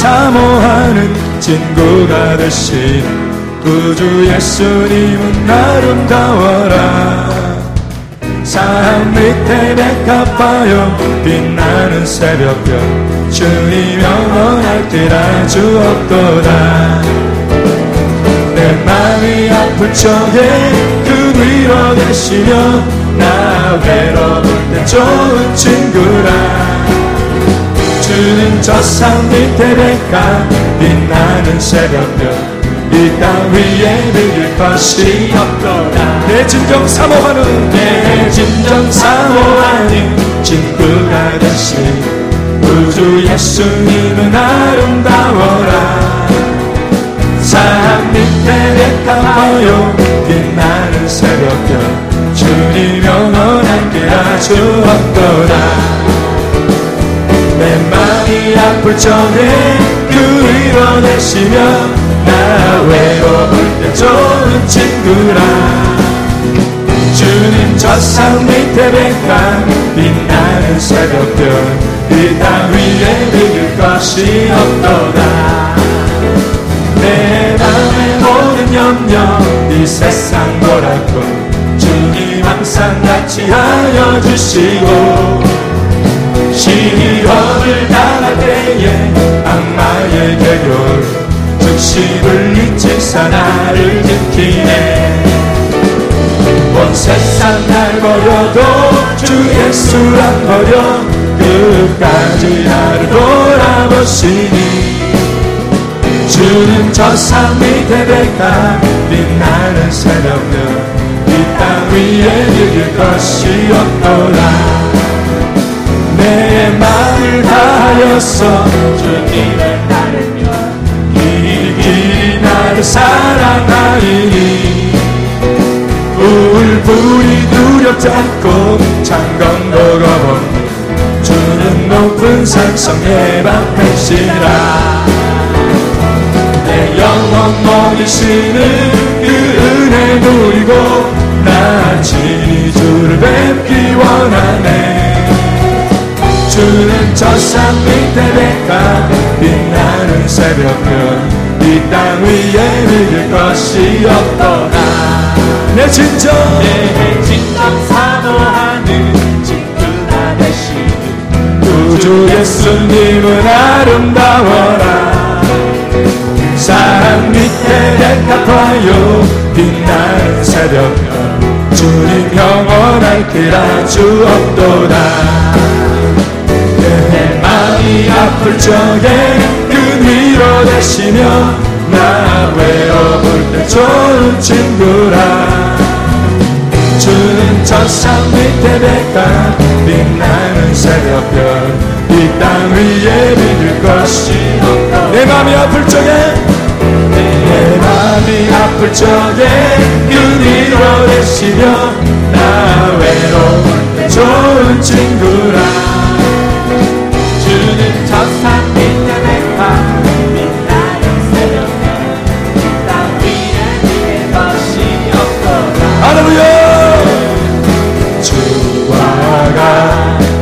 사모하는 친구가 되신 구주 예수님은 아름다워라. 삶 밑에 백합하여 빛나는 새벽별 주님 영원할 때라 주었도다. 내 마음이 아플 적에 그 위로 되시며 나 외로울 때 좋은 친구라 주는 저산 밑에 백합 빛나는 새벽별 이 땅 위에 비길 것이 없도다 내 진정 사모하는 내 진정 사모하는 친구가 되신 우주 예수님은 아름다워라. 산 밑에 백합하여 빛나는 새벽별 주님 영원하게 아주 없도다 내 마음이 아플 적에 그 되시며 나 외로울 때 좋은 친구라. 주님 저산 밑에 백합 빛나는 새벽별 이땅 위에 비길 것이 없도다. 내 맘의 모든 염려 이 세상 보라고 주님 항상 같이 하여 주시고 시험을 당할 때에 악마의 괴결 즉시를 잊지 사 나를 지키네. 온 세상 날 버려도 주 예수 안 버려 끝까지 나를 돌아보시니. 주는 저 산 밑에 백합 빛나는 새벽별 이땅 위에 이길 것이 없더라 주님을 따르며 길이 나를 사랑하리니. 울불이 두렵지 않고 창건도 겁없는 주는 높은 산성에 방패시라. 내 영혼 먹이시는 그 은혜 누리고 나 친히 주를 뵙기 원하네 주는 저산 밑에 백합 빛나는 새벽별 이 땅 위에 믿을 것이 없더라. 내 진정 내 진정 사모하는 친구가 되시는 구주 예수님은 아름다워라. 산 밑에 백합하여 빛나는 새벽별 주님 영원할 때라 주 없도다 아플 적에 그 위로 되시며 나 외로울 때 좋은 친구라. 주는 저산 밑에 백합 빛나는 새벽별 이 땅 위에 믿을 것이 내 마음이 아플 적에 내 마음이 아플 적에 그 위로 되시며 나 외로울 때 좋은 친구라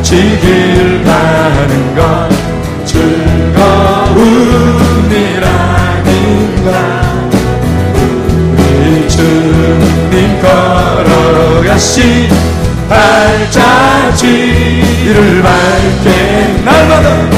같이 길 가는 건 즐거운 일 아닌가? 우리 주님 걸어가신 발자취를 밟게 날마다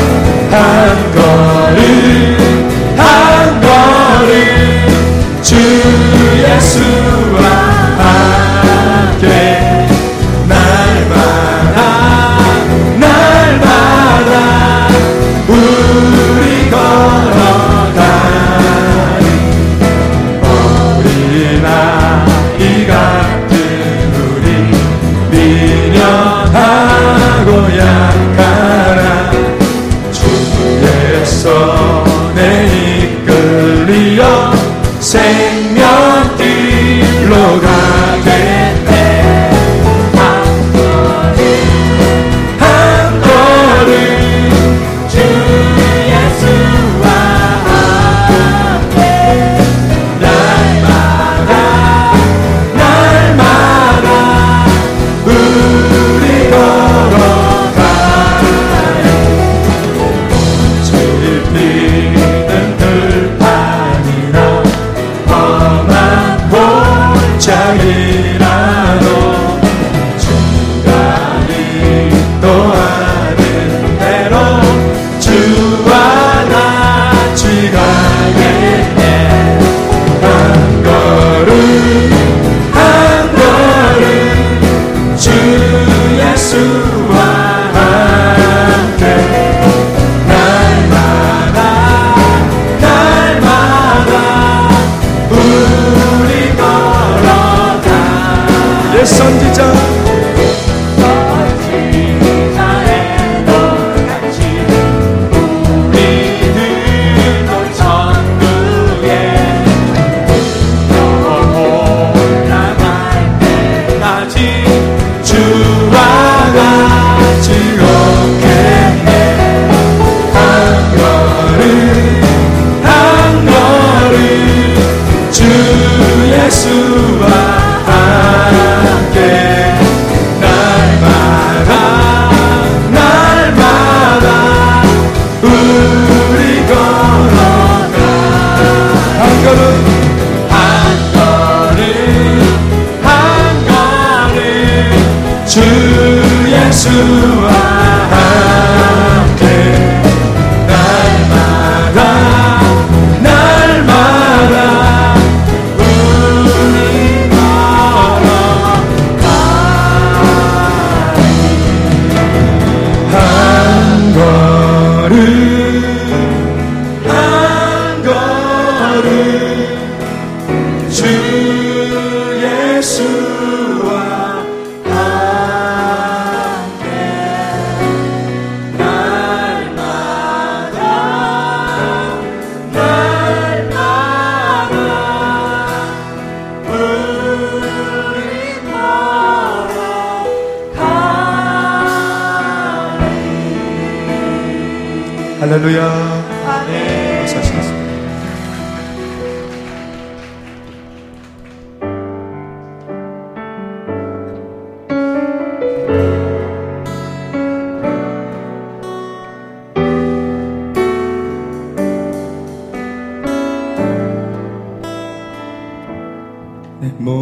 할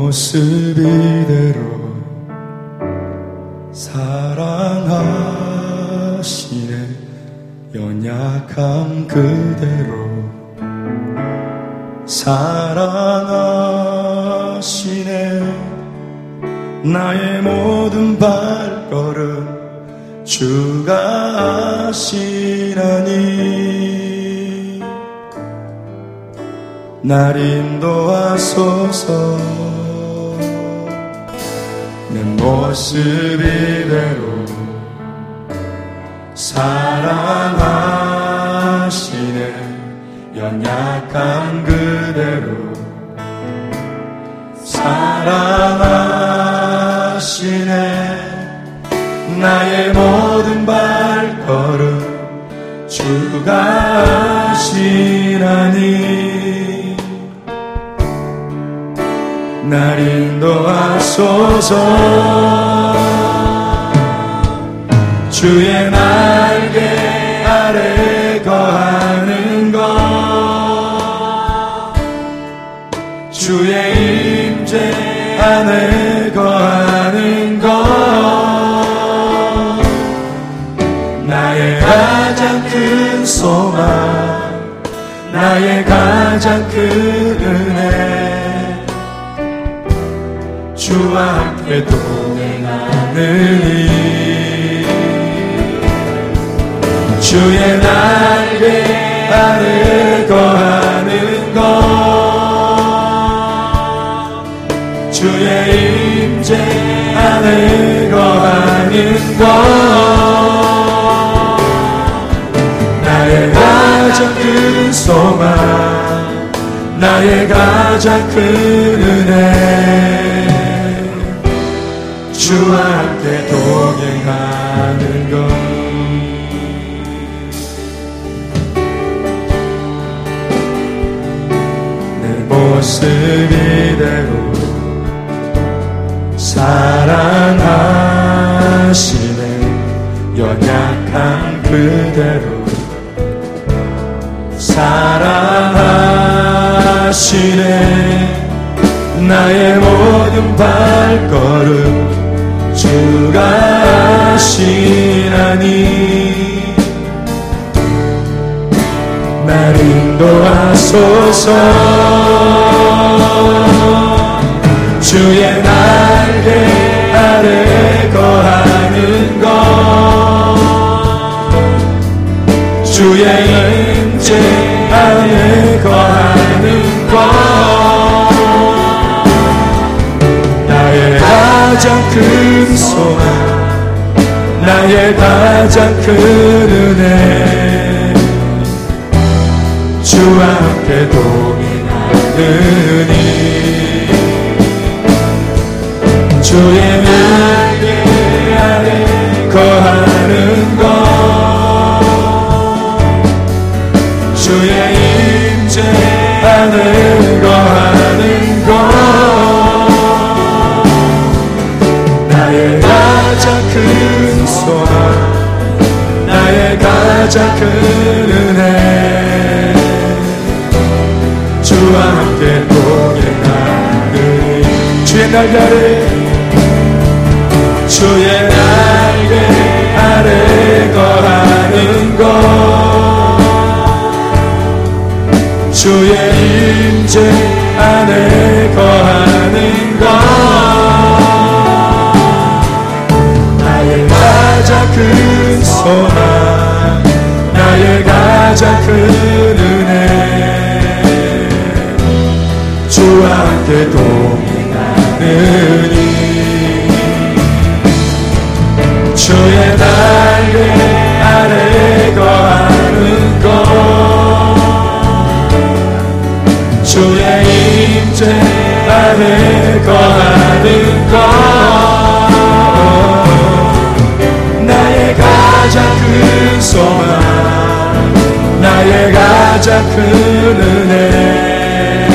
모습 이대로 연약함 그대로 사랑하시네. 나의 모든 발걸음 주가 하시나니. 날 인도하소서 내 모습 이대로 사랑하시네. 연약한 그대로 사랑하시네. 나의 모든 발걸음 주가 하시나니 날 인도하소서 주의 날개 아래 거하는 것. 주의 임재 안에 거하는 것. 나의 가장 큰 소망 나의 가장 큰 주와 함께 동행하는 이 주의 날개 아래 거하는 것 주의 임재 안에 거하는 것 나의 가장 큰 소망 나의 가장 큰 주와 함께 동행하는 것. 모습 이대로 사랑하시네. 연약한 그대로 사랑하시네. 나의 모든 발걸음 주가 하시나니 날 인도하소서. 주의 날개 아래 거하는 것. 주의 임재 안에 거하는 것 가장 큰 소망 나의 가장 큰 은혜. 주와 함께 동행하느니 주의 날개 아래 거하는 것. 주의 임재하는 것 가장 큰 은혜 주와 함께 동행하는 주의 아래 주의 날 가장 큰 은혜.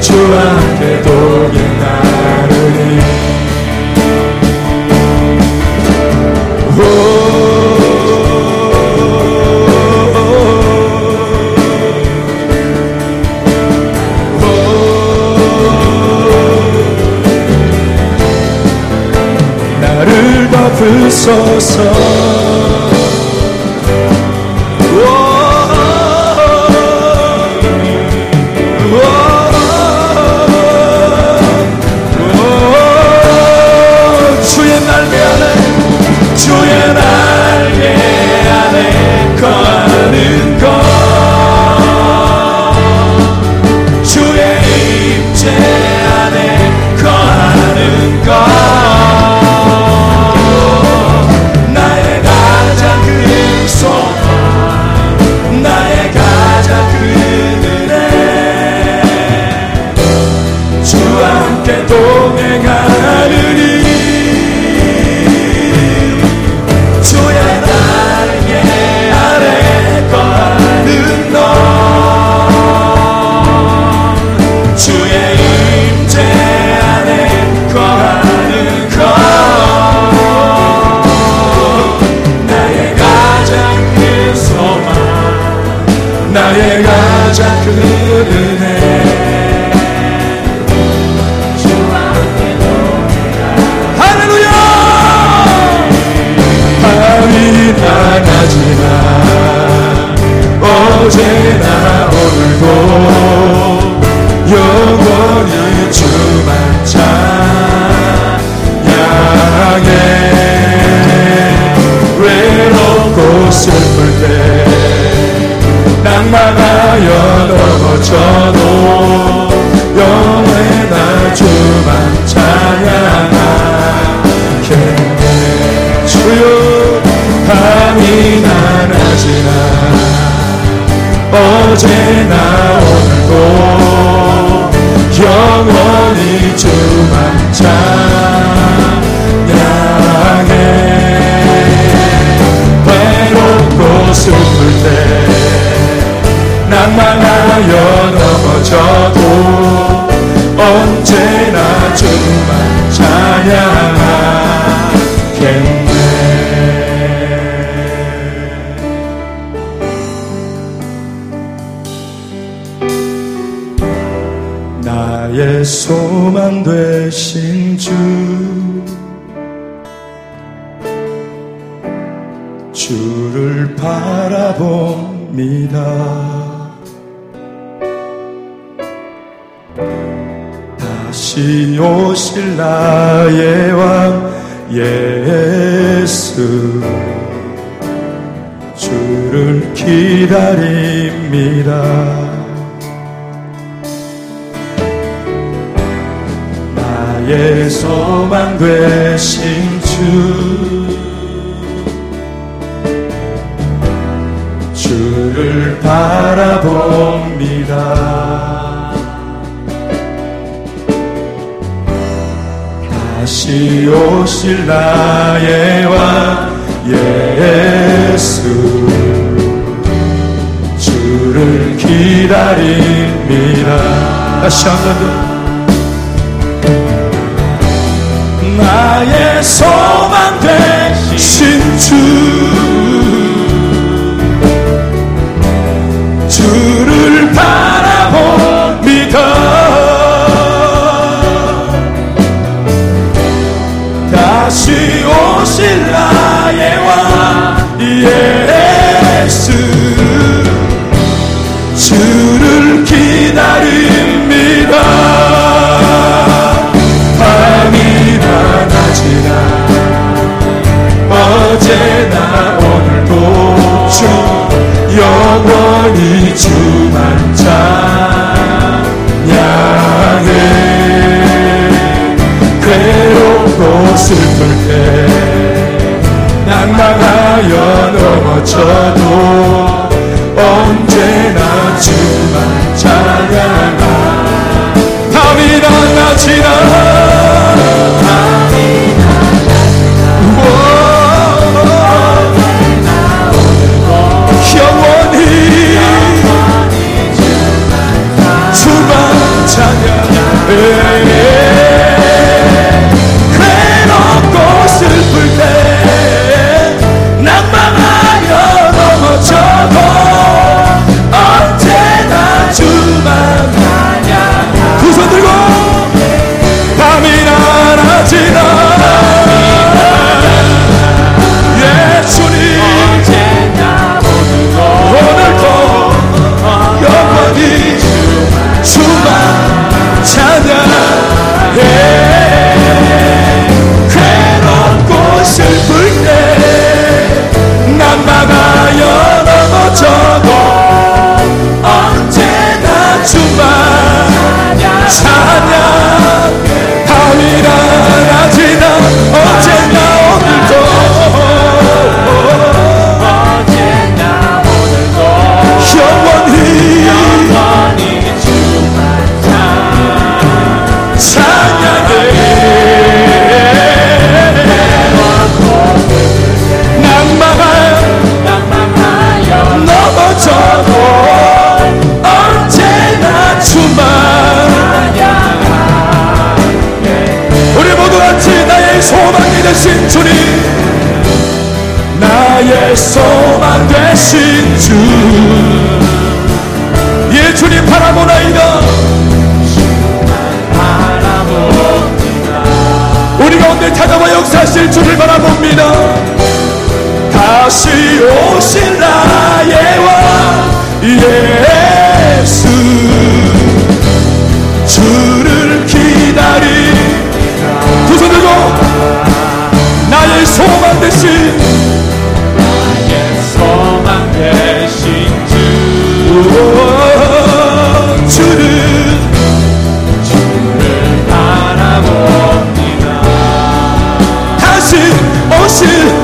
주와 함께 동행하느니 나를 덮으소서 슬플 때 낭만하여 넘어져도 영원히 주만 찬양하겠네 주여 밤이 나나지나. 어제나 오늘도 영원히 주만 찬양 슬플 때 낭만하여 넘어져도 언제나 주만 찬양하겠네 오실 나의 왕 예수. 주를 기다립니다. 나의 소망 되신 주. 주를 바라봅니다 다시 오실 나의 왕 예수. 주를 기다립니다. 다시 한번 나의 소망 되신 주. 괴롭고 슬플 때 낭망하여 넘어져도 언제나 주만 찬양하 담이 낱낱이나 찬양 다시 오신 나의 왕 예수. 주를 기다리 두손 들고 나의 소망 되신 나의 소망 되신 주. 주를 주를 바라봅니다. 다시 오신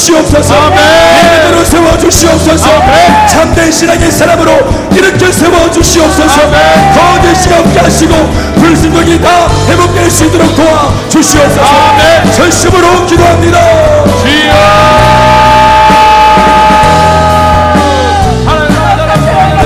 주시옵소서. 예배자로 세워 주시옵소서. 참된 신앙의 사람으로 이렇게 세워 주시옵소서. 거짓이 없게 하시고 불순종이 다 회복될 수 있도록 도와 주시옵소서. 전심으로 기도합니다